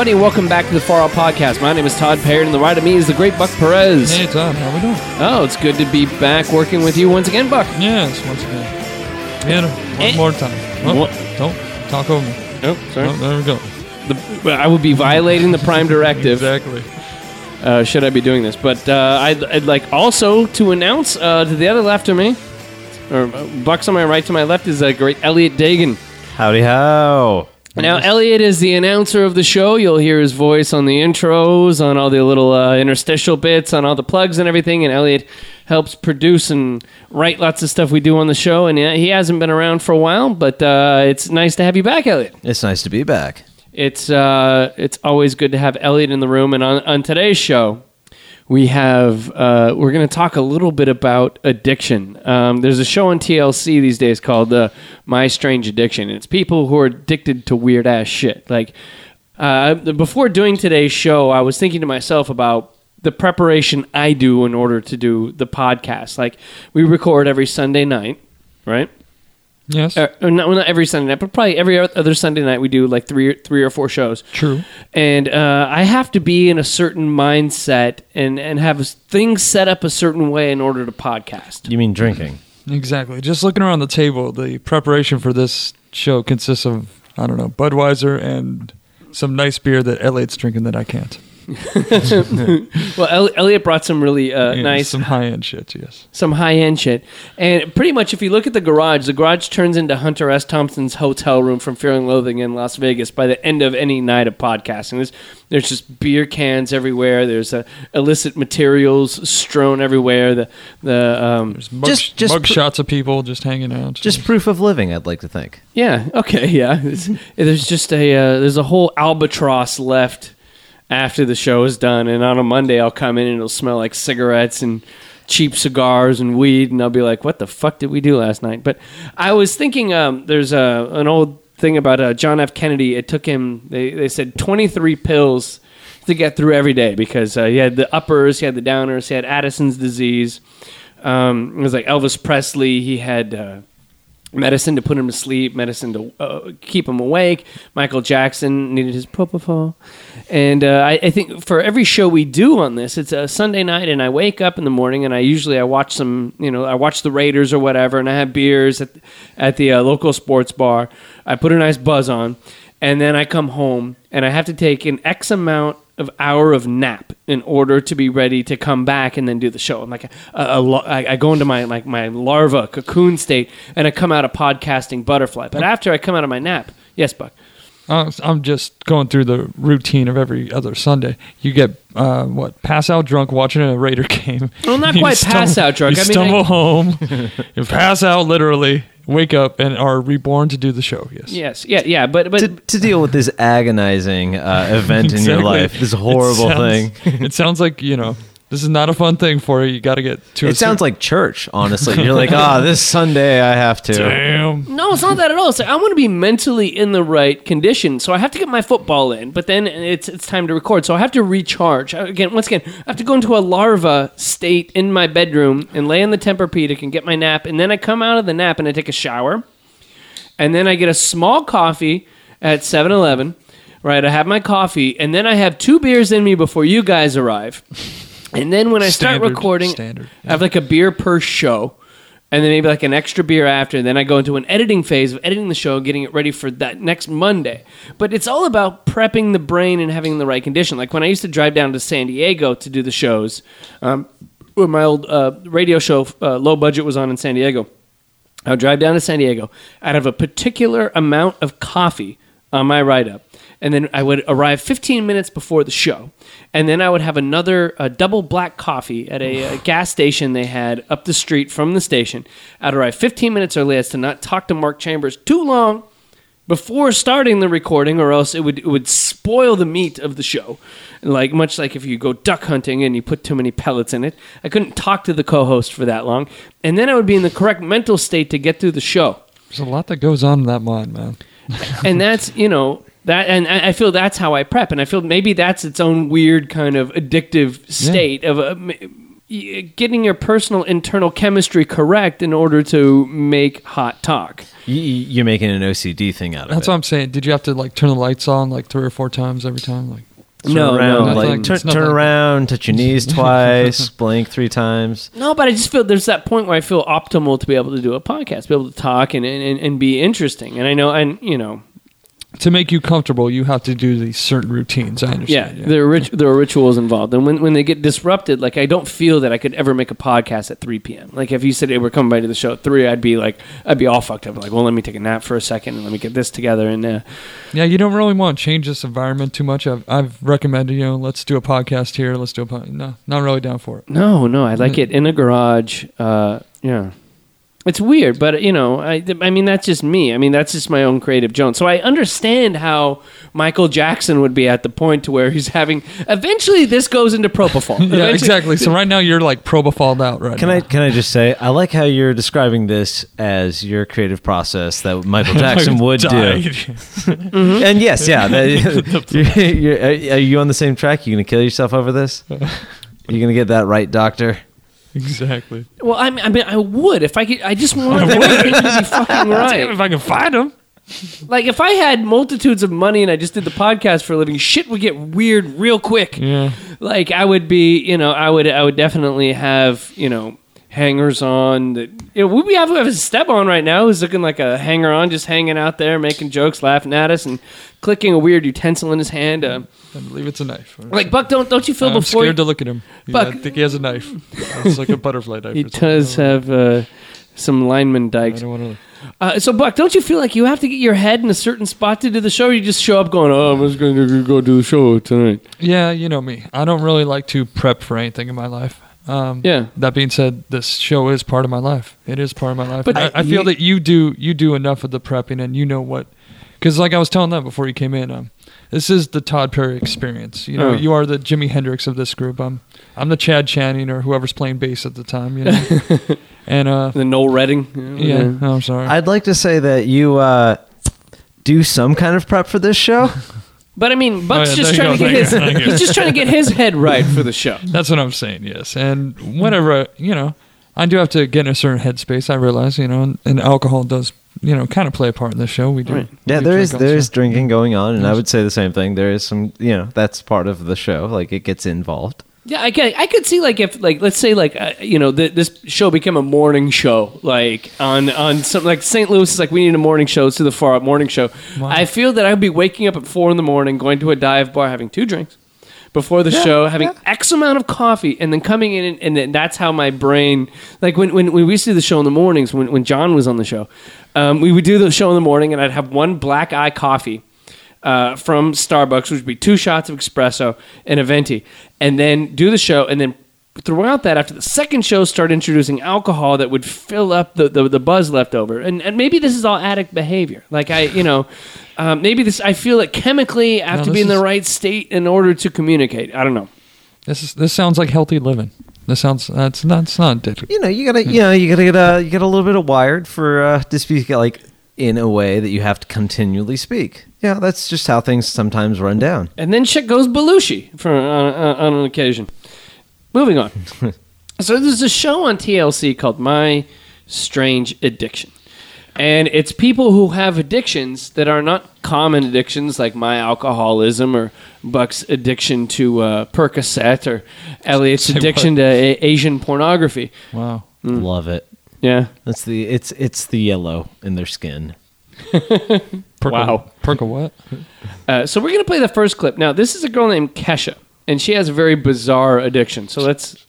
everybody, and welcome back to the Far Out Podcast. My name is Tod Perry, and the right of me is the great Buck Perez. Hey, Tod, how are we doing? Oh, it's good to be back working with you once again, Buck. Yes, once again. Yeah, one Eh. more time. Oh, What? Don't talk over me. Oh, Oh, there we go. The, I would be violating the Prime Directive Exactly. uh, should I be doing this. But uh, I'd, I'd like also to announce uh, to the other left of me, or uh, Buck's on my right to my left, is a great Elliot Dagan. Howdy how. Now, Elliot is the announcer of the show. You'll hear his voice on the intros, on all the little uh, interstitial bits, on all the plugs and everything. And Elliot helps produce and write lots of stuff we do on the show. And yeah, he hasn't been around for a while, but uh, it's nice to have you back, Elliot. It's nice to be back. It's uh, it's always good to have Elliot in the room. And on, on today's show, we have uh, we're going to talk a little bit about addiction. Um, there's a show on TLC these days called uh, My Strange Addiction. It's people who are addicted to weird ass shit. Like uh, before doing today's show, I was thinking to myself about the preparation I do in order to do the podcast. Like we record every Sunday night, right? Yes. Uh, or not, well, not every Sunday night, but probably every other Sunday night we do like three, three or four shows. True. And uh, I have to be in a certain mindset and and have things set up a certain way in order to podcast. You mean drinking? Exactly. Just looking around the table, the preparation for this show consists of, I don't know, Budweiser and some nice beer that Elliot's drinking that I can't. Well, Elliot brought some really uh, Yeah, nice, Some high end shit, yes. some high end shit, and pretty much if you look at the garage, the garage turns into Hunter S. Thompson's hotel room from Fear and Loathing in Las Vegas by the end of any night of podcasting. There's there's just beer cans everywhere. There's uh, illicit materials strewn everywhere. The the um, There's mug, Just- just mug pr- shots of people just hanging out. Just proof of living, I'd like to think. Yeah. Okay. Yeah. There's just a uh, there's a whole albatross left after the show is done, and on a Monday I'll come in and it'll smell like cigarettes and cheap cigars and weed, and I'll be like, "What the fuck did we do last night?" But I was thinking, um, there's a an old thing about uh, John F. Kennedy. It took him they they said 23 pills to get through every day because uh, he had the uppers, he had the downers, he had Addison's disease. Um, it was like Elvis Presley. He had. Uh, medicine to put him to sleep, medicine to uh, keep him awake. Michael Jackson needed his propofol, and uh, I, I think for every show we do on this, it's a Sunday night, and I wake up in the morning, and I usually I watch some, you know, I watch the Raiders or whatever, and I have beers at at the uh, local sports bar. I put a nice buzz on, and then I come home, and I have to take an X amount of hour of nap in order to be ready to come back and then do the show. I'm like a, a, a, I, I go into my like my larva cocoon state and I come out a podcasting butterfly. But after I come out of my nap, yes, Buck. Uh, I'm just going through the routine of every other Sunday. You get uh, what pass out drunk watching a Raider game. Well, not You quite pass out drunk. You I mean, stumble I- home, you pass out literally, wake up, and are reborn to do the show. Yes. Yes, yeah, yeah. But but To, to deal with this agonizing uh, event in your life, this It horrible sounds- thing. it sounds like you know this is not a fun thing for you. You got to get to. It sounds like church, honestly. You're like, ah, this Sunday I have to. damn. No, it's not that at all. It's like I want to be mentally in the right condition, so I have to get my football in. But then it's it's time to record, so I have to recharge. Again, once again, I have to go into a larva state in my bedroom and lay in the Tempur-Pedic and get my nap, and then I come out of the nap and I take a shower, and then I get a small coffee at 7-Eleven. Right, I have my coffee, and then I have two beers in me before you guys arrive. And then when I start recording, standard, I have like a beer per show, and then maybe like an extra beer after. And then I go into an editing phase of editing the show, getting it ready for that next Monday. But it's all about prepping the brain and having the right condition. Like when I used to drive down to San Diego to do the shows, um, when my old uh, radio show, uh, Low Budget, was on in San Diego. I would drive down to San Diego. I'd have a particular amount of coffee on my ride up. And then I would arrive 15 minutes before the show. And then I would have another uh, double black coffee at a, uh gas station they had up the street from the station. I'd arrive 15 minutes early as to not talk to Mark Chambers too long before starting the recording, or else it would it would spoil the meat of the show. Like much like if you go duck hunting and you put too many pellets in it. I couldn't talk to the co-host for that long, and then I would be in the correct mental state to get through the show. There's a lot that goes on in that mind, man. and that's you know that and I I feel that's how I prep, and I feel maybe that's its own weird kind of addictive state of uh, a. y- getting your personal internal chemistry correct in order to make hot talk. You, you're making an OCD thing out of That's it. That's what I'm saying. Did you have to like turn the lights on like three or four times every time? Like, Turn No, around, no, like, nothing. turn, turn like- around, touch your knees twice, blink three times. No, but I just feel there's that point where I feel optimal to be able to do a podcast, be able to talk and, and, and be interesting. And I know, and you know, to make you comfortable, you have to do these certain routines. I yeah, understand. there are rit- there are rituals involved, and when when they get disrupted, like I don't feel that I could ever make a podcast at 3 p.m. Like if you said, "Hey, we're coming by to the show at 3, I'd be like, I'd be all fucked up. Like, well, let me take a nap for a second and let me get this together. And uh, Yeah, you don't really want to change this environment too much. I've, I've recommended, you know, let's do a podcast here. Let's do a podcast. No, not really down for it. no, no, I like it in a garage. Uh, yeah. It's weird, but you know, I, I mean, that's just me. I mean, that's just my own creative Jones. So I understand how Michael Jackson would be at the point to where he's having. Eventually, this goes into propofol. Yeah, Eventually- exactly. So right now you're like propofol out right Can now. I can I just say I like how you're describing this as your creative process that Michael Jackson would do. Mm-hmm. And yes, yeah, that, you're, you're, are you on the same track? You gonna kill yourself over this? You gonna get that right, doctor? Exactly. Well, I mean, I mean, I would if I could. I just want to make it easy fucking right. If I can find them. Like if I had multitudes of money and I just did the podcast for a living, shit would get weird real quick. Yeah. Like I would be, you know, I would, I would definitely have, you know, hangers on. That you know, we have, we have a step on right now who's looking like a hanger on, just hanging out there, making jokes, laughing at us, and clicking a weird utensil in his hand. Uh, I believe it's a knife. like Buck, don't don't you feel I'm before scared to look at him. Yeah, I Buck- think he has a knife. It's like a butterfly knife. he does have uh, some lineman dikes. don't want to. Uh, so, Buck, don't you feel like you have to get your head in a certain spot to do the show, or you just show up going, "Oh, I'm just going to go do the show tonight"? Yeah, you know me. I don't really like to prep for anything in my life. Um, Yeah. That being said, this show is part of my life. It is part of my life. But But I, I you- feel that you do you do enough of the prepping, and you know what. Because like I was telling them before you came in, um, this is the Tod Perry experience. You know, Oh. you are the Jimi Hendrix of this group. I'm I'm the Chad Channing or whoever's playing bass at the time. You know, and uh, The Noel Redding. you know, yeah, no, I'm sorry. I'd like to say that you uh, do some kind of prep for this show. But I mean, oh, Buck's Oh, yeah, just trying to get his. thank you, thank you. He's just trying to get his head right for the show. That's what I'm saying. Yes, and whenever you know, I do have to get in a certain headspace. I realize, you know, and, and alcohol does, you know, kind of play a part in the show. We do. Right. Yeah, do there is there is drinking going on, and I would say the same thing. There is some, you know, that's part of the show. Like it gets involved. Yeah, I could, I could see like if like let's say like uh, you know th- this show became a morning show like on on something like St. Louis is like we need a morning show. It's to the far out morning show. Wow. I feel that I'd be waking up at four in the morning, going to a dive bar, having two drinks before the show, having X amount of coffee, and then coming in and, and that's how my brain like when, when when we used to do the show in the mornings when when John was on the show, um, we would do the show in the morning, and I'd have one black eye coffee uh, from Starbucks, which would be two shots of espresso and a venti, and then do the show, and then throughout that, after the second show, start introducing alcohol that would fill up the, the, the buzz left over, and and maybe this is all addict behavior. Like I, you know, um, maybe this I feel that chemically I have No, to be in the is- right state in order to communicate. I don't know. This is this sounds like healthy living. This sounds that's not that's not addictive. You know, you gotta, you know, you gotta get a, you get a little bit of wired for uh, to speak like in a way that you have to continually speak. Yeah, that's just how things sometimes run down. And then shit goes Belushi for on, on, on an occasion. Moving on. so there's a show on TLC called My Strange Addiction. And it's people who have addictions that are not common addictions like my alcoholism or Buck's addiction to uh, Percocet or Elliot's addiction to a- Asian pornography. Wow. Mm. Love it. Yeah. That's the it's it's the yellow in their skin. Perk Wow. Perk what? Uh, so we're going to play the first clip. Now, this is a girl named Kesha, and she has a very bizarre addiction. So let's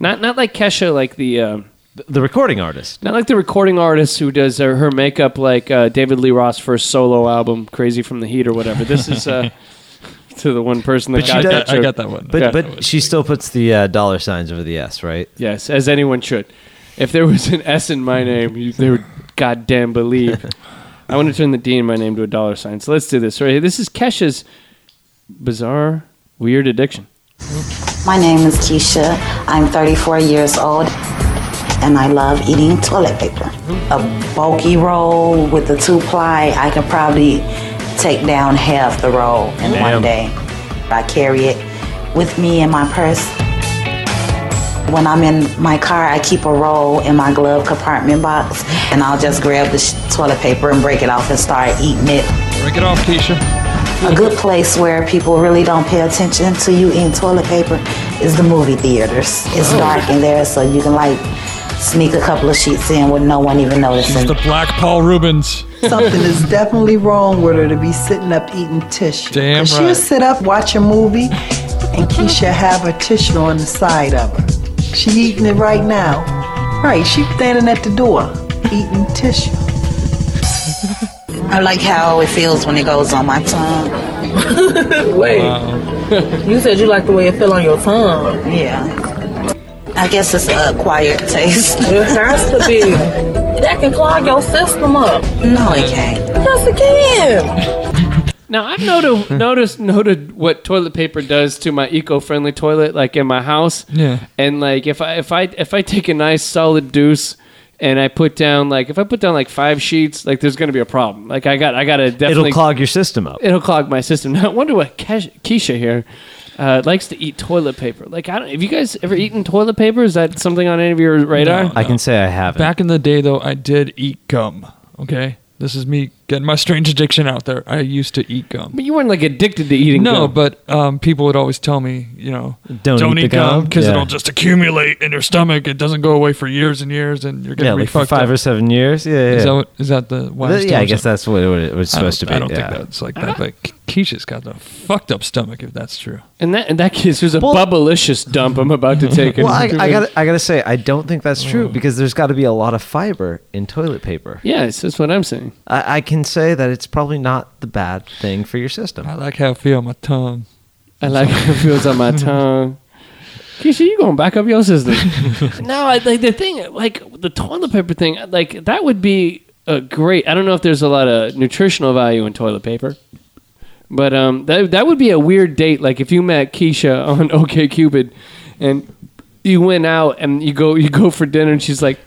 not not like Kesha, like the uh, The, the recording artist. not like the recording artist who does her, her makeup like uh, David Lee Roth's first solo album, "Crazy from the Heat" or whatever. This is uh, to the one person that But she got does- that I got that one. But Yeah. but she still puts the uh, dollar signs over the S, right? Yes, as anyone should. If there was an S in my name, you, they would goddamn believe. I want to turn the D in my name to a dollar sign. So let's do this. Right, this is Kesha's bizarre, weird addiction. My name is Keisha. I'm 34 years old and I love eating toilet paper. A bulky roll with a two ply, I could probably take down half the roll in Damn. one day. I carry it with me in my purse. When I'm in my car, I keep a roll in my glove compartment box, and I'll just grab the sh- toilet paper and break it off and start eating it. Break it off, Keisha. A good place where people really don't pay attention to you eating toilet paper is the movie theaters. It's oh. dark in there, so you can like sneak a couple of sheets in with no one even She's noticing. the Black Paul Reubens. Something is definitely wrong with her to be sitting up eating tissue. Damn right. She'll sit up, watch a movie, and Keisha have a tissue on the side of her. She eating it right now. Right, she's standing at the door eating tissue. I like how it feels when it goes on my tongue. Wait. you said you like the way it feel on your tongue. Yeah. I guess it's a acquired taste. It has to be. That can clog your system up. No, it can't. Yes, it can. Now I've noted, noticed noted what toilet paper does to my eco-friendly toilet, like in my house. Yeah. And like if I if I if I take a nice solid deuce and I put down like if I put down like five sheets, like there's gonna be a problem. Like I got I gotta definitely It'll clog your system up. it'll clog my system. Now I wonder what Keisha here uh, likes to eat toilet paper. Like I don't. Have you guys ever eaten toilet paper? Is that something on any of your radar? No. I can say I haven't. Back in the day, though, I did eat gum. Okay, this is me getting my strange addiction out there. I used to eat gum. But you weren't like addicted to eating. Gum. No, gum. but um, people would always tell me, you know, Don't eat the eat gum gum? because Yeah. it'll just accumulate in your stomach. It doesn't go away for years and years, and you're yeah, gonna be like for fucked five up. or seven years. Yeah, yeah. Is yeah. that what, is that the why? yeah, I guess that's what it was supposed to be. I don't yeah. think that's like that. But Keisha's got the fucked up stomach if that's true. in that in that case, there's a Well- bubblicious dump I'm about to take. Well, I, I gotta, I gotta say, I don't think that's Oh. true because there's got to be a lot of fiber in toilet paper. Yes, that's what I'm saying. I, I can say that it's probably not the bad thing for your system. I like how I feel on my tongue. I like how it feels on my tongue. Keisha, you going back up your system? no, I, like the thing, like the toilet paper thing, like that would be a great. I don't know if there's a lot of nutritional value in toilet paper, but um, that that would be a weird date. Like if you met Keisha on OK Cupid, and you went out and you go you go for dinner, and she's like,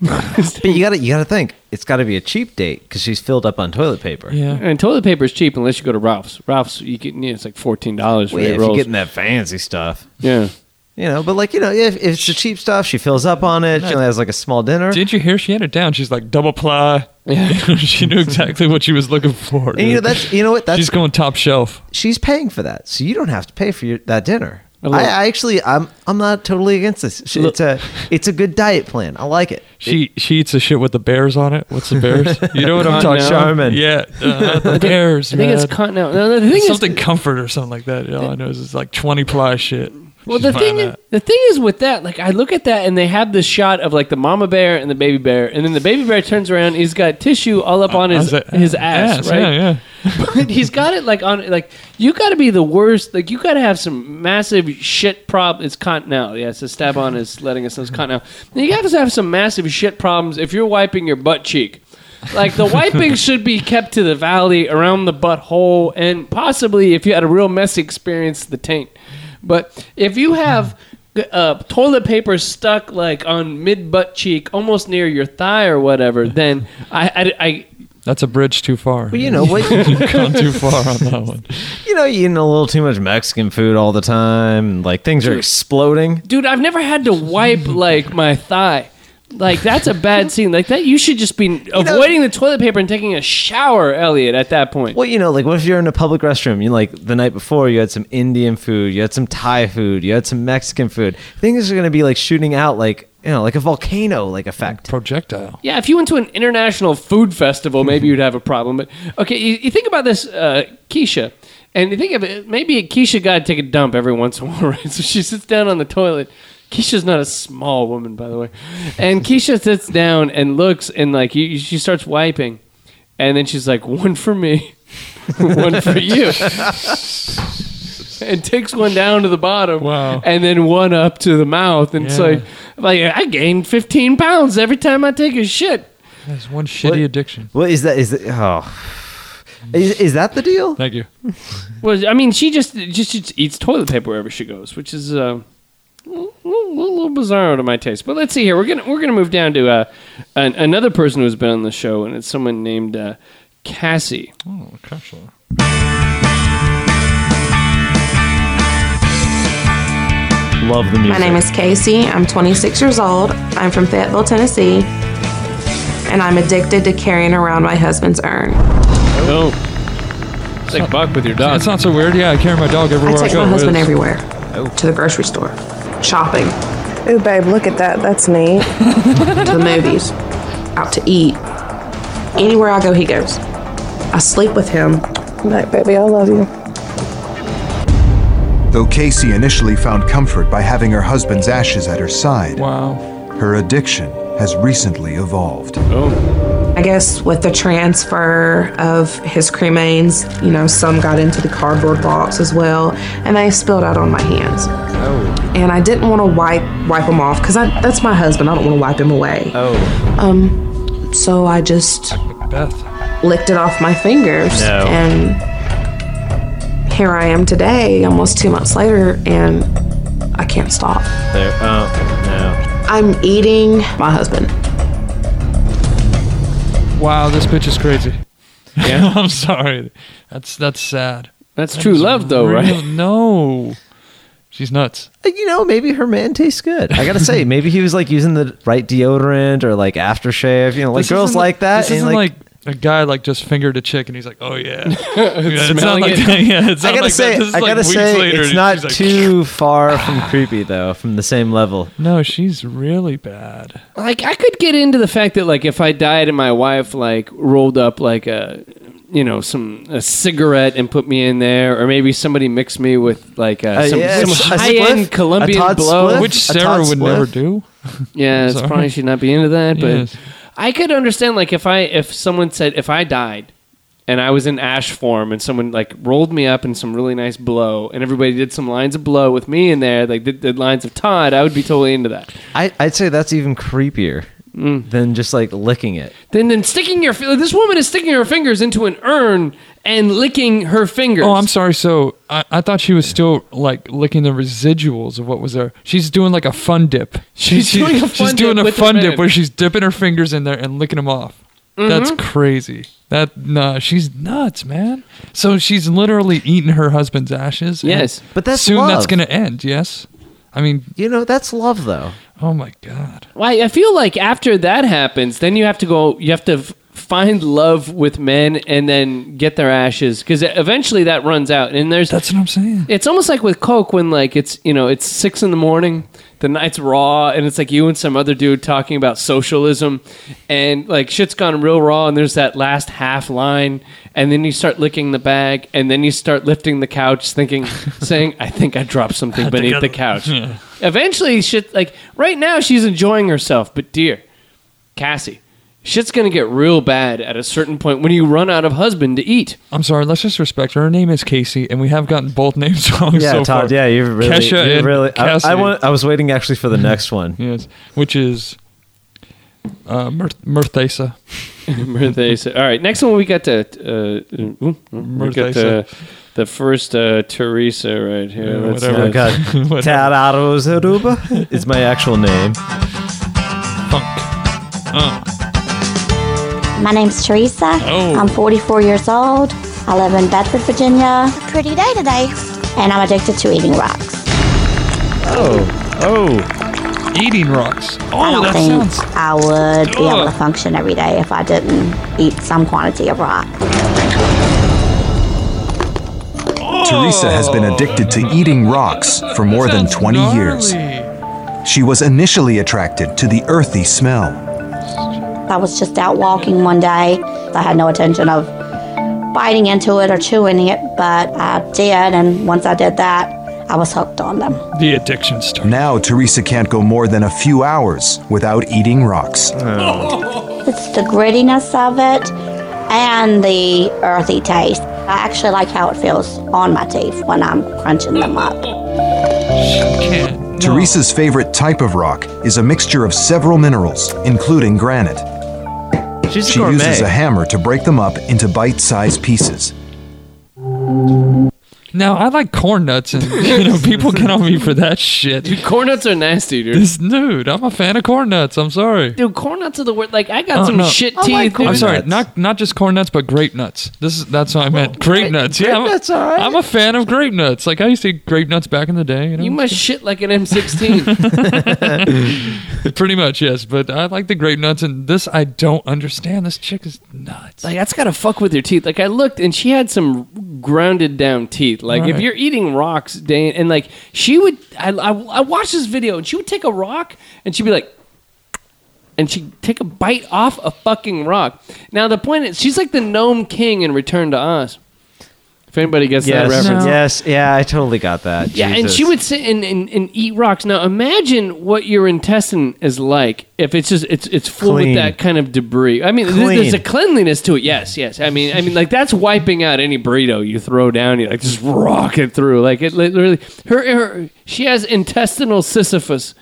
But you gotta, you gotta think it's got to be a cheap date because she's filled up on toilet paper. Yeah. and toilet paper is cheap unless you go to Ralph's. Ralph's, you get you know, it's like fourteen dollars for Well, yeah, eight if you're rolls. getting that fancy stuff, yeah. you know. But like, you know, if, if it's the cheap stuff, she fills up on it. She only has like a small dinner. Did you hear she had it down? She's like double ply. Yeah, she knew exactly what she was looking for. And you know that's, you know what, that's She's going top shelf. she's paying for that, so you don't have to pay for your, that dinner. A little- I, I actually, I'm, I'm not totally against this. She- It's a, it's a good diet plan. I like it. She she eats the shit with the bears on it. What's the bears? You know what I'm talking Continental. Charmin. Yeah, uh, the bears. I think it's man. continental. No, no, the thing It's is, something comfort or something like that. All I know is it's like 20 ply shit. Well, the thing, that. the thing is with that, like I look at that and they have this shot of like the mama bear and the baby bear, and then the baby bear turns around, he's got tissue all up on his that- his ass, right? Yeah, yeah. But he's got it like on like you got to be the worst. Like you got to have some massive shit problem. It's continental. Yeah, it's a stab on is letting us know it's continental. You got to have some massive shit problems if you're wiping your butt cheek. Like the wiping should be kept to the valley around the butthole, and possibly if you had a real messy experience, the taint. But if you have uh, toilet paper stuck like on mid butt cheek, almost near your thigh or whatever, then I, I, I That's a bridge too far. But you know what? You've gone too far on that one. you know, you eating a little too much Mexican food all the time. Like things are exploding. dude i've never had to wipe like my thigh like that's a bad scene like that you should just be avoiding the toilet paper and taking a shower elliot at that point Well, you know, like what if you're in a public restroom? You like the night before you had some Indian food, you had some Thai food, you had some Mexican food. Things are gonna be like shooting out like you know, like a volcano like effect. Projectile. yeah if you went to an international food festival maybe you'd have a problem but okay you, you think about this uh, keisha and you think of it maybe keisha got to take a dump every once in a while right so she sits down on the toilet Keisha's not a small woman, by the way. And Keisha sits down and looks and like you, she starts wiping, and then she's like, "One for me, one for you," and takes one down to the bottom, Wow. and then one up to the mouth, and it's Yeah. like, like I gained fifteen pounds every time I take a shit. That's one shitty What? addiction. What is that? Is that? Oh, is, is that the deal? Thank you. Well, I mean, she just just, just eats toilet paper wherever she goes, which is uh, a little, little, little bizarre to my taste. But let's see here. We're gonna we're gonna move down to uh, an, another person who's been on the show, and it's someone named uh, Cassie. Oh, Cashel. Love the music. My name is Casey. I'm 26 years old. I'm from Fayetteville, Tennessee. And I'm addicted to carrying around my husband's urn. Oh. It's like Buck with your dog. It's not so weird. Yeah, I carry my dog everywhere I, take go. my husband It's- everywhere. To the grocery store, shopping, Ooh, babe, look at that. That's neat. to the movies, out to eat. Anywhere I go, he goes. I sleep with him. Night, baby, I love you. Though Casey initially found comfort by having her husband's ashes at her side, Wow. her addiction has recently evolved. Oh. I guess with the transfer of his cremains, you know, some got into the cardboard box as well, and they spilled out on my hands. Oh. And I didn't want to wipe wipe them off because that's my husband. I don't want to wipe him away. Oh. Um, so I just Beth. licked it off my fingers, No. and here I am today, almost two months later, and I can't stop. There. Oh no. I'm eating my husband. Wow, this bitch is crazy. Yeah? I'm sorry. That's that's sad. That's That true love, though, real- right? No. She's nuts. You know, maybe her man tastes good. I gotta say, maybe he was like using the right deodorant or like aftershave. You know, like This girls like that. This isn't like, a guy like just fingered a chick and he's like, oh yeah. yeah it's not like it. that. Yeah, it's I gotta like say, that. This is I like gotta weeks say, it's not she's like, too far from creepy though, from the same level. No, she's really bad. like I could get into the fact that like if I died and my wife like rolled up like a you know some a cigarette and put me in there, or maybe somebody mixed me with like uh, Uh, some, yeah, some a high spliff, end Colombian blow. spliff. Which Sarah Tod would never do. Yeah, it's probably she'd not be into that, but Yes. I could understand like if I if someone said if I died and I was in ash form and someone like rolled me up in some really nice blow and everybody did some lines of blow with me in there, like did, did lines of Tod, I would be totally into that. I, I'd say that's even creepier Mm. than just like licking it. Then then sticking your fi- this woman is sticking her fingers into an urn and licking her fingers. Oh, I'm sorry. So I, I thought she was still like licking the residuals of what was there. She's doing like a fun dip. She's doing a fun she's doing dip a with her fun dip where she's dipping her fingers in there and licking them off. That's Mm-hmm. crazy. That nah, she's nuts, man. So she's literally eating her husband's ashes. and Yes. But that's soon that's gonna end. Yes, I mean, You know, that's love though. oh my god. Why I feel like after that happens, then you have to go. You have to f- find love with men and then get their ashes because eventually that runs out. And there's That's what I'm saying. It's almost like with Coke when like it's you know it's six in the morning, the night's raw, and it's like you and some other dude talking about socialism, and like shit's gone real raw, and there's that last half line, and then you start licking the bag, and then you start lifting the couch, thinking, saying, "I think I dropped something beneath the couch." Eventually, shit like right now she's enjoying herself, but dear Cassie. Shit's gonna get real bad at a certain point when you run out of husband to eat. I'm sorry. Let's just respect her. Her name is Casey, and we have gotten both names wrong Yeah, so Tod. far. Yeah, you're really, Kesha you're and really. I, I want. I was waiting actually for the next one. Yes, which is uh, Mer- Merthesa. Merthesa. All right, next one we got to uh, ooh, we got the, the first uh, Teresa right here. Yeah, whatever. Oh uh, God, Whatever. Tararos Aruba is my actual name. Funk. Uh, My name's Teresa. Oh. I'm 44 years old. I live in Bedford, Virginia. Pretty day today. And I'm addicted to eating rocks. Oh, oh. eating rocks. Oh, I Oh, don't that think sounds. I would be able to function every day if I didn't eat some quantity of rock. Teresa has been addicted to eating rocks for more than 20 years. She was initially attracted to the earthy smell. I was just out walking one day. I had no intention of biting into it or chewing it, but I did. And once I did that, I was hooked on them. The addiction started. Now, Teresa can't go more than a few hours without eating rocks. Oh. It's the grittiness of it and the earthy taste. I actually like how it feels on my teeth when I'm crunching them up. Can't. Teresa's favorite type of rock is a mixture of several minerals, including granite. She's She uses a hammer to break them up into bite sized pieces. Now I like corn nuts, and you know people get on me for that shit. Dude, corn nuts are nasty, dude. This dude, I'm a fan of corn nuts. I'm sorry. Dude, corn nuts are the word. Like I got Oh, some no. shit I teeth. like corn. I'm sorry, nuts. not not just corn nuts, but grape nuts. This is that's what I meant. grape nuts. grape yeah, I'm a, nuts, all right. I'm a fan of grape nuts. Like I used to eat grape nuts back in the day. You know, You must shit like an M16. pretty much yes. But I like the grape nuts, and this I don't understand. This chick is nuts. like that's gotta fuck with your teeth. Like I looked and she had some grounded down teeth. Like if you're eating rocks, day and like she would. I, I I watched this video and she would take a rock and she'd be like. And she'd take a bite off a fucking rock. Now the point is, she's like the gnome king in Return to Oz. If anybody gets that Yes, reference, yes, yeah, I totally got that. Yeah, and she would sit and, and, and eat rocks. Now imagine what your intestine is like if it's just it's it's full Clean. with that kind of debris. I mean, Clean. there's a cleanliness to it. Yes, yes. I mean, I mean, like that's wiping out any burrito you throw down. You like just rock it through. Like it literally. Her, her she has intestinal Sisyphus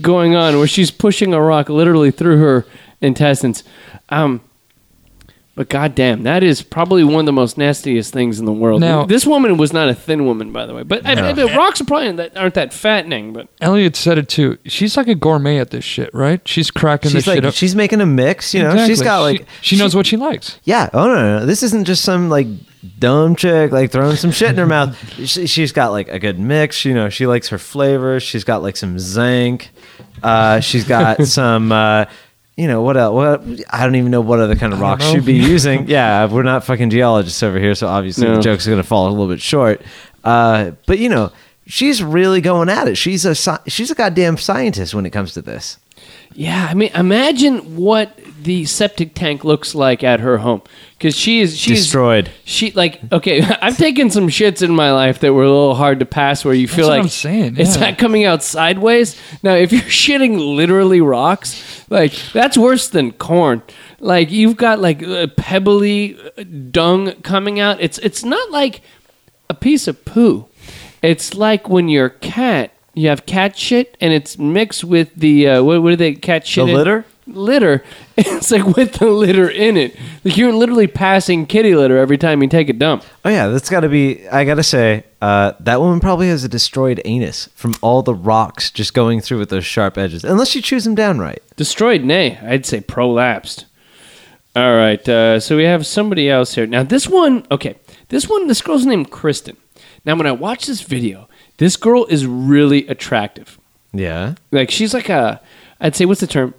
going on where she's pushing a rock literally through her intestines. Um, but goddamn, that is probably one of the most nastiest things in the world. Now- this woman was not a thin woman, by the way. But I, I, No. rocks are probably that aren't that fattening. But Elliot said it too. She's like a gourmet at this shit, right? She's cracking she's this shit up. she's making a mix. You know, She's got like she, she knows what she likes. Yeah. Oh no, no, no. This isn't just some like dumb chick like throwing some shit in her mouth. She, she's got like a good mix. You know, she likes her flavors. She's got like some zinc. Uh, she's got some. Uh, you know what? Else, what I don't even know what other kind of rocks she'd be using. Yeah, we're not fucking geologists over here, so obviously No. the joke's gonna fall a little bit short. Uh, but you know, she's really going at it. She's a she's a goddamn scientist when it comes to this. yeah, I mean, imagine what the septic tank looks like at her home because she is she's Destroyed. She like okay. I've taken some shits in my life that were a little hard to pass where you feel what like I'm saying, it's yeah. not coming out sideways. Now, if you're shitting literally rocks, like that's worse than corn. Like you've got like uh, pebbly dung coming out. It's it's not like a piece of poo. It's like when your cat you have cat shit and it's mixed with the uh, what, what do they cat shit The in? litter? Litter it's like with the litter in it like you're literally passing kitty litter every time you take a dump Oh yeah, that's got to be. I gotta say, uh, that woman probably has a destroyed anus from all the rocks just going through with those sharp edges. Unless you chews them down right. destroyed nay i'd say prolapsed all right uh, so we have somebody else here now this one okay this one this girl's named kristen now when i watch this video this girl is really attractive Yeah. like she's like a i'd say what's the term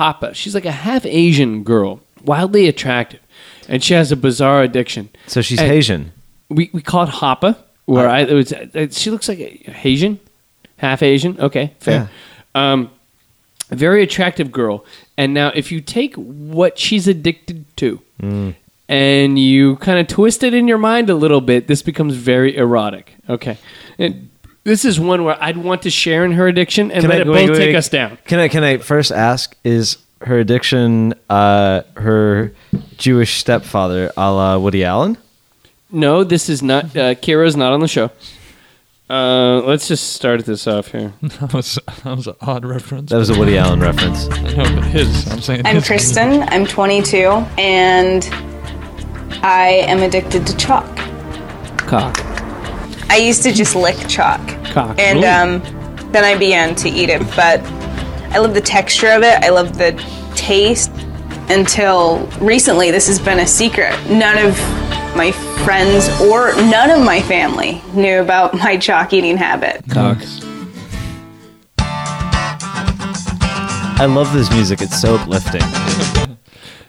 hapa she's like a half asian girl wildly attractive and she has a bizarre addiction So she's And- Haitian. we, we call it hapa where I, it was, uh, she looks like a Asian, half Asian. Okay, fair. Um, very attractive girl. And now, if you take what she's addicted to and you kind of twist it in your mind a little bit, this becomes very erotic. Okay. And this is one where I'd want to share in her addiction and let it wait, both wait, take wait. us down. Can I? Can I first ask? Is her addiction uh, her Jewish stepfather, a la Woody Allen? No, this is not. Uh, Kira's not on the show. Uh, let's just start this off here. That was that was an odd reference. That was a Woody Allen reference. I know, but his. I'm saying. I'm his- Kristen. I'm 22, and I am addicted to chalk. Cock. I used to just lick chalk, Cock. and um, then I began to eat it. But I love the texture of it. I love the taste. Until recently, this has been a secret. None of my friends or none of my family knew about my chalk eating habit. Cock. I love this music. It's so uplifting.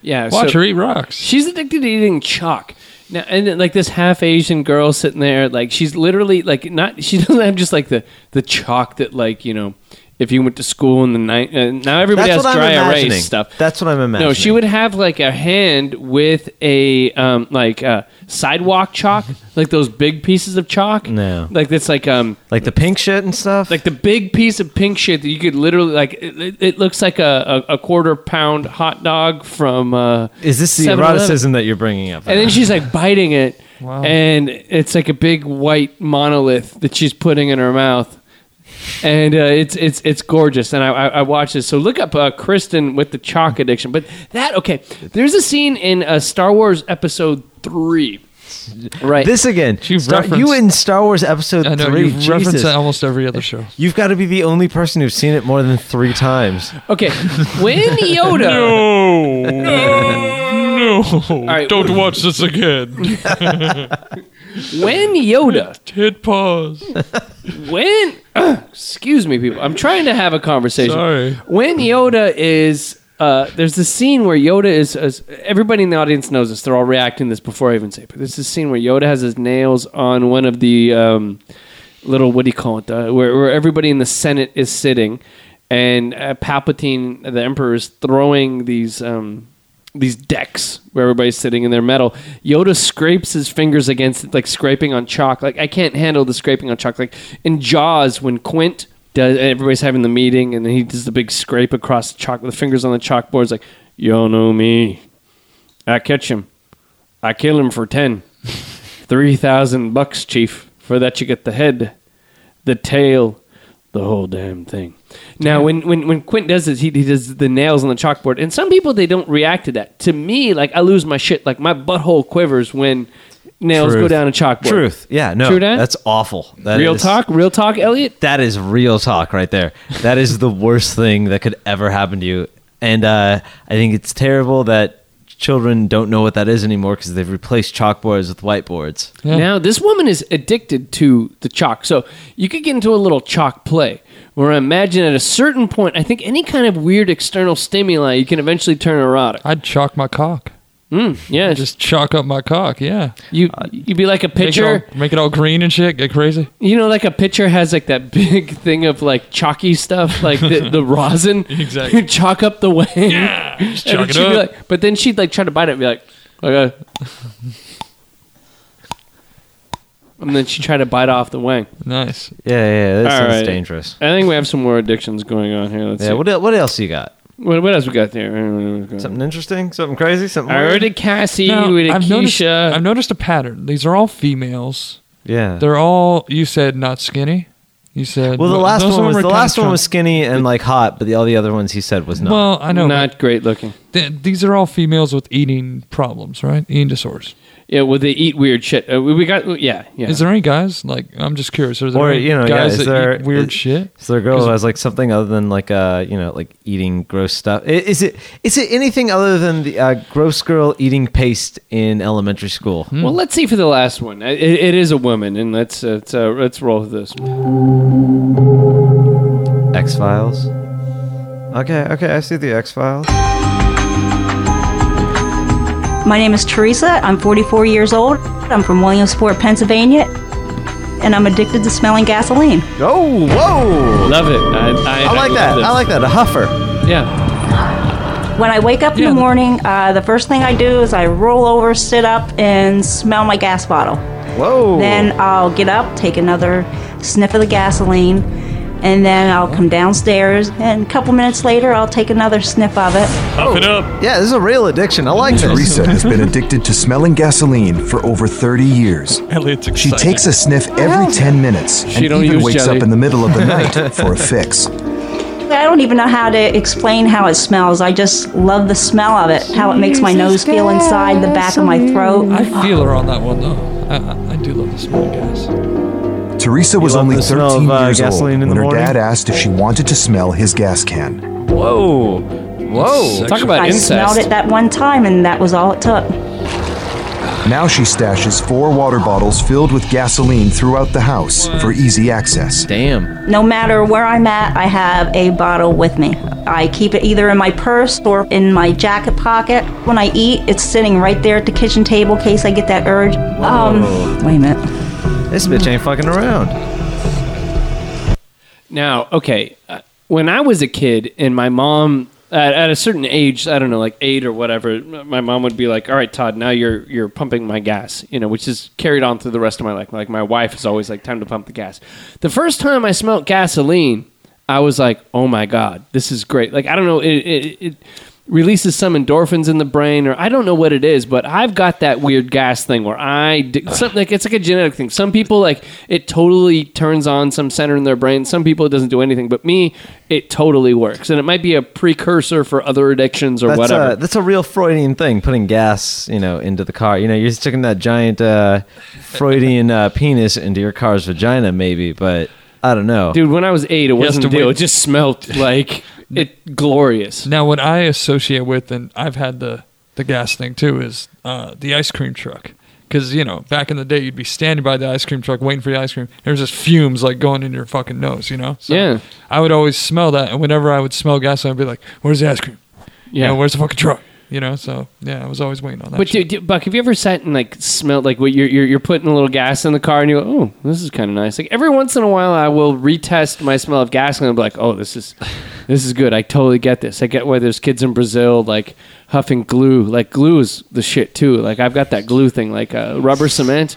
Yeah. Watch so- her eat rocks. She's addicted to eating chalk. Now, and like this half Asian girl sitting there, like she's literally like not. She doesn't have just like the the chalk that like you know, if you went to school in the night. Uh, now everybody That's has what I'm dry imagining. erase stuff. That's what I'm imagining. No, she would have like a hand with a um like uh, sidewalk chalk, like those big pieces of chalk. No. like that's like um like the pink shit and stuff. like the big piece of pink shit that you could literally like. It, it- it looks like a, a, a quarter pound hot dog from. Uh, Is this the 7-Eleven. eroticism that you're bringing up? And then she's like biting it, Wow. and it's like a big white monolith that she's putting in her mouth, and uh, it's it's it's gorgeous. And I, I, I watched this. So look up uh, Kristen with the chalk addiction. But that okay, there's a scene in uh, Star Wars Episode Three Right. This again. You've Star- referenced- you in Star Wars Episode I know Three. you've referenced Jesus. it almost every other show. You've got to be the only person who's seen it more than three times. Okay, when Yoda. No, no, right, don't watch this again. When Yoda. Hit pause. When. excuse me, people. I'm trying to have a conversation. Sorry. When Yoda is. Uh, there's this scene where Yoda is, is. Everybody in the audience knows this. They're all reacting this before I even say it. But there's this scene where Yoda has his nails on one of the um, little. What do you call it? Uh, where, where everybody in the Senate is sitting. And uh, Palpatine, the Emperor, is throwing these. Um, these decks where everybody's sitting in their metal. Yoda scrapes his fingers against it, like scraping on chalk. Like I can't handle the scraping on chalk. Like in Jaws, when Quint does, everybody's having the meeting, and then he does the big scrape across the chalk with the fingers on the chalkboard. It's like, y'all know me, I catch him, I kill him for ten, three thousand bucks, chief. For that you get the head, the tail, the whole damn thing. Now, when, when when Quint does this, he, he does the nails on the chalkboard, and some people they don't react to that. To me, like I lose my shit, like my butthole quivers when nails go down a chalkboard. Truth. Yeah, no. True that? That's awful. That real is- talk, real talk, Elliot. That is real talk right there. That is the worst thing that could ever happen to you. And uh, I think it's terrible that children don't know what that is anymore because they've replaced chalkboards with whiteboards. Now, this woman is addicted to the chalk. So you could get into a little chalk play where I imagine at a certain point, I think any kind of weird external stimuli, you can eventually turn erotic. I'd chalk my cock. Mm, yeah, Just chalk up my cock. Yeah. you you'd be like a Make it, pitcher. all, make it all green and shit. Get crazy. You know, like a pitcher has like that big thing of like chalky stuff, like the, the rosin. Exactly. chalk up the wing. Yeah, just chalk it up. like- but then she'd like try to bite it and be like, okay. and then she'd try to bite off the wing. Nice. Yeah, yeah, this All is right. dangerous. I think we have some more addictions going on here. Let's Yeah, see. what, what else you got? What, what else we got there? Something interesting? Something crazy? Something I weird? heard a Cassie Now, with a I've noticed, Keisha. I've noticed a pattern. These are all females. Yeah. They're all. You said not skinny. You said. well, the last those one was were the kinda last one chunk- was skinny and like hot, but the, all the other ones he said was not. Well, I know. Not great looking. Th- these are all females with eating problems, right? Eating disorders. Yeah, well, they eat weird shit. Uh, we we got, yeah, yeah. Is there any guys like? I'm just curious. Are there or any you know, yeah, guys is that there eat weird is, shit? Is there a girl who 'Cause- has like something other than like uh you know like eating gross stuff? I- Is it is it anything other than the uh, gross girl eating paste in elementary school? Hmm. Well, let's see for the last one. It, it is a woman, and let's uh, let's, uh, let's roll with this. X Files. Okay, okay, I see the X Files. My name is Teresa. I'm 44 years old. I'm from Williamsport, Pennsylvania, and I'm addicted to smelling gasoline. Oh, whoa! Love it. I, I, I like love that. this. I like that. A huffer. Yeah. When I wake up in the morning, uh, the first thing I do is I roll over, sit up, and smell my gas bottle. Whoa. Then I'll get up, take another sniff of the gasoline, and then I'll come downstairs, and a couple minutes later, I'll take another sniff of it. Puff it oh. up. Yeah, this is a real addiction. I like this. Teresa has been addicted to smelling gasoline for over 30 years. Elliot's She takes a sniff every 10 minutes and She don't even use wakes jelly. up in the middle of the night for a fix. I don't even know how to explain how it smells. I just love the smell of it, how it makes my nose feel inside the back of my throat. I feel her on that one though. I, I, I do love the smell of gas. Teresa was only 13 of, uh, years old in when the her morning? dad asked if she wanted to smell his gas can. Whoa. Whoa. Talk about I incest. smelled it that one time, and that was all it took. Now she stashes four water bottles filled with gasoline throughout the house for easy access. Damn. No matter where I'm at, I have a bottle with me. I keep it either in my purse or in my jacket pocket. When I eat, it's sitting right there at the kitchen table in case I get that urge. Um, wait a minute. This bitch ain't fucking around. Now, okay, uh, when I was a kid and my mom at, at a certain age, I don't know, like eight or whatever, my mom would be like, "All right, Tod, now you're you're pumping my gas," you know, which is carried on through the rest of my life. Like my wife is always like, "Time to pump the gas." The first time I smelled gasoline, I was like, "Oh my god, this is great!" Like I don't know, it, it, it releases some endorphins in the brain, or I don't know what it is, but I've got that weird gas thing where I d- some, like it's like a genetic thing. Some people like it totally turns on some center in their brain. Some people it doesn't do anything, but me, it totally works, and it might be a precursor for other addictions or that's whatever. A, that's a real Freudian thing, putting gas, you know, into the car. You know, you're sticking that giant uh, Freudian uh, penis into your car's vagina, maybe, but I don't know. Dude, when I was eight, it wasn't a deal. It just smelled like it glorious. Now, what I associate with, and I've had the the gas thing too, is uh, the ice cream truck. Because you know, back in the day, you'd be standing by the ice cream truck waiting for the ice cream. There's just fumes like going in your fucking nose, you know. So Yeah. I would always smell that, and whenever I would smell gas, I'd be like, "Where's the ice cream? You Yeah. know, where's the fucking truck?" You know. So yeah, I was always waiting on that. But shit. dude, dude, Buck, have you ever sat and like smelled like what you're, you're you're putting a little gas in the car and you go, oh, this is kind of nice. Like every once in a while, I will retest my smell of gasoline and be like, oh, this is this is good. I totally get this. I get why there's kids in Brazil like huffing glue. Like glue is the shit too. Like I've got that glue thing, like uh, rubber cement.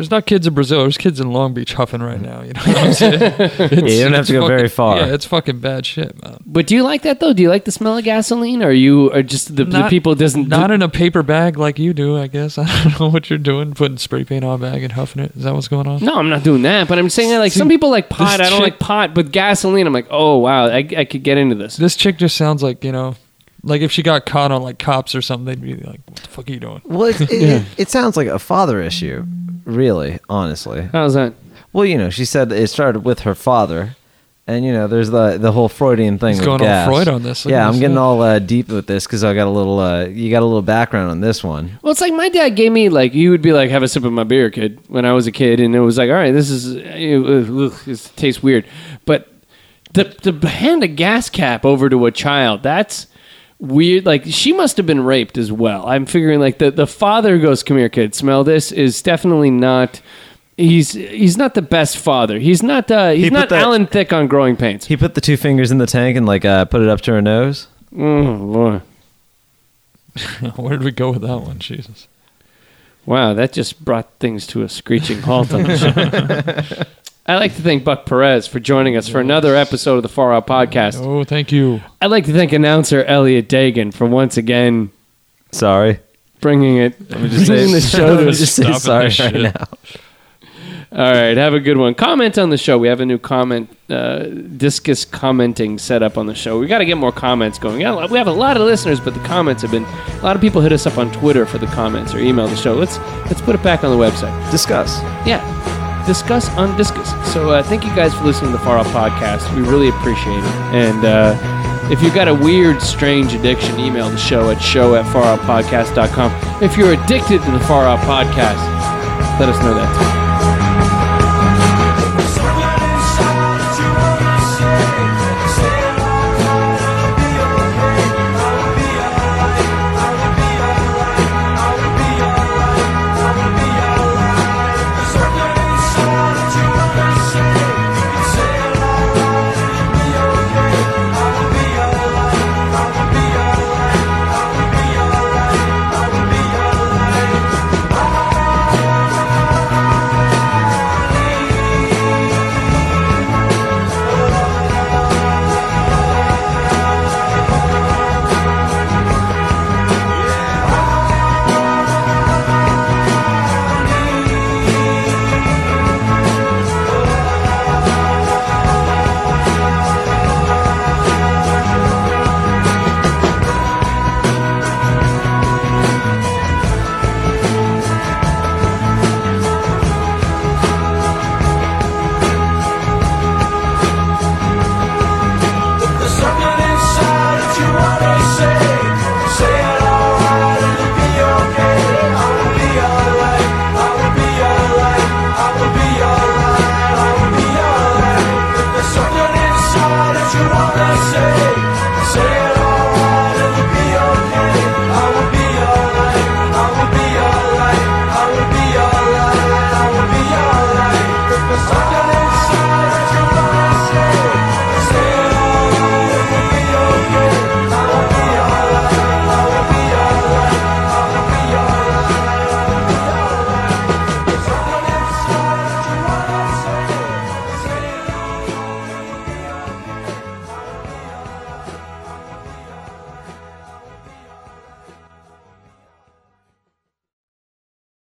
There's not kids in Brazil. There's kids in Long Beach huffing right now. You know what I'm saying? It's- you don't have to go very far. Yeah, it's fucking bad shit, man. But do you like that though? Do you like the smell of gasoline, or are you are just the, the people doesn't Not in a paper bag like you do, I guess. I don't know what you're doing, putting spray paint on a bag and huffing it. Is that what's going on? No, I'm not doing that. But I'm saying that like See, some people like pot. I don't chick- like pot, but gasoline. I'm like, oh wow, I, I could get into this. This chick just sounds like you know, like if she got caught on like cops or something, they'd be like, "What the fuck are you doing?" Well, it, it, it, it sounds like a father issue, really, honestly. How's that? Well, you know, she said it started with her father, and you know, there's the the whole Freudian thing. He's with going all gas. Freud on this. Look Yeah, I'm this getting shit. all uh, deep with this because I got a little. Uh, you got a little background on this one. Well, it's like my dad gave me like he would be like, "Have a sip of my beer, kid," when I was a kid, and it was like, "All right, this is uh, ugh, it tastes weird," but to to hand a gas cap over to a child, that's weird. Like she must have been raped as well. I'm figuring like the the father goes, "Come here, kid, smell this," is definitely not. He's he's not the best father. He's not uh, he's He put not that- Alan Thicke on Growing Pains. He put the two fingers in the tank and like uh, put it up to her nose. Oh boy. Where did we go with that one? Jesus. Wow, that just brought things to a screeching halt on the show. I'd like to thank Buck Perez for joining us for another episode of the Far Out Podcast. Oh, thank you. I'd like to thank announcer Elliot Dagan for once again Sorry. bringing it, Let me just bringing say, the show to let me just say Stopping sorry this right shit. now. All right, have a good one. Comment on the show. We have a new comment, uh, Disqus commenting set up on the show. We got to get more comments going. Yeah, we have a lot of listeners, but the comments have been a lot of people hit us up on Twitter for the comments or email the show. Let's let's put it back on the website. Discuss. Yeah, discuss on Disqus. So uh, thank you guys for listening to the Far Out Podcast. We really appreciate it. And uh, if you've got a weird, strange addiction, email the show at show at faroutpodcast.com. If you're addicted to the Far Out Podcast, let us know that too.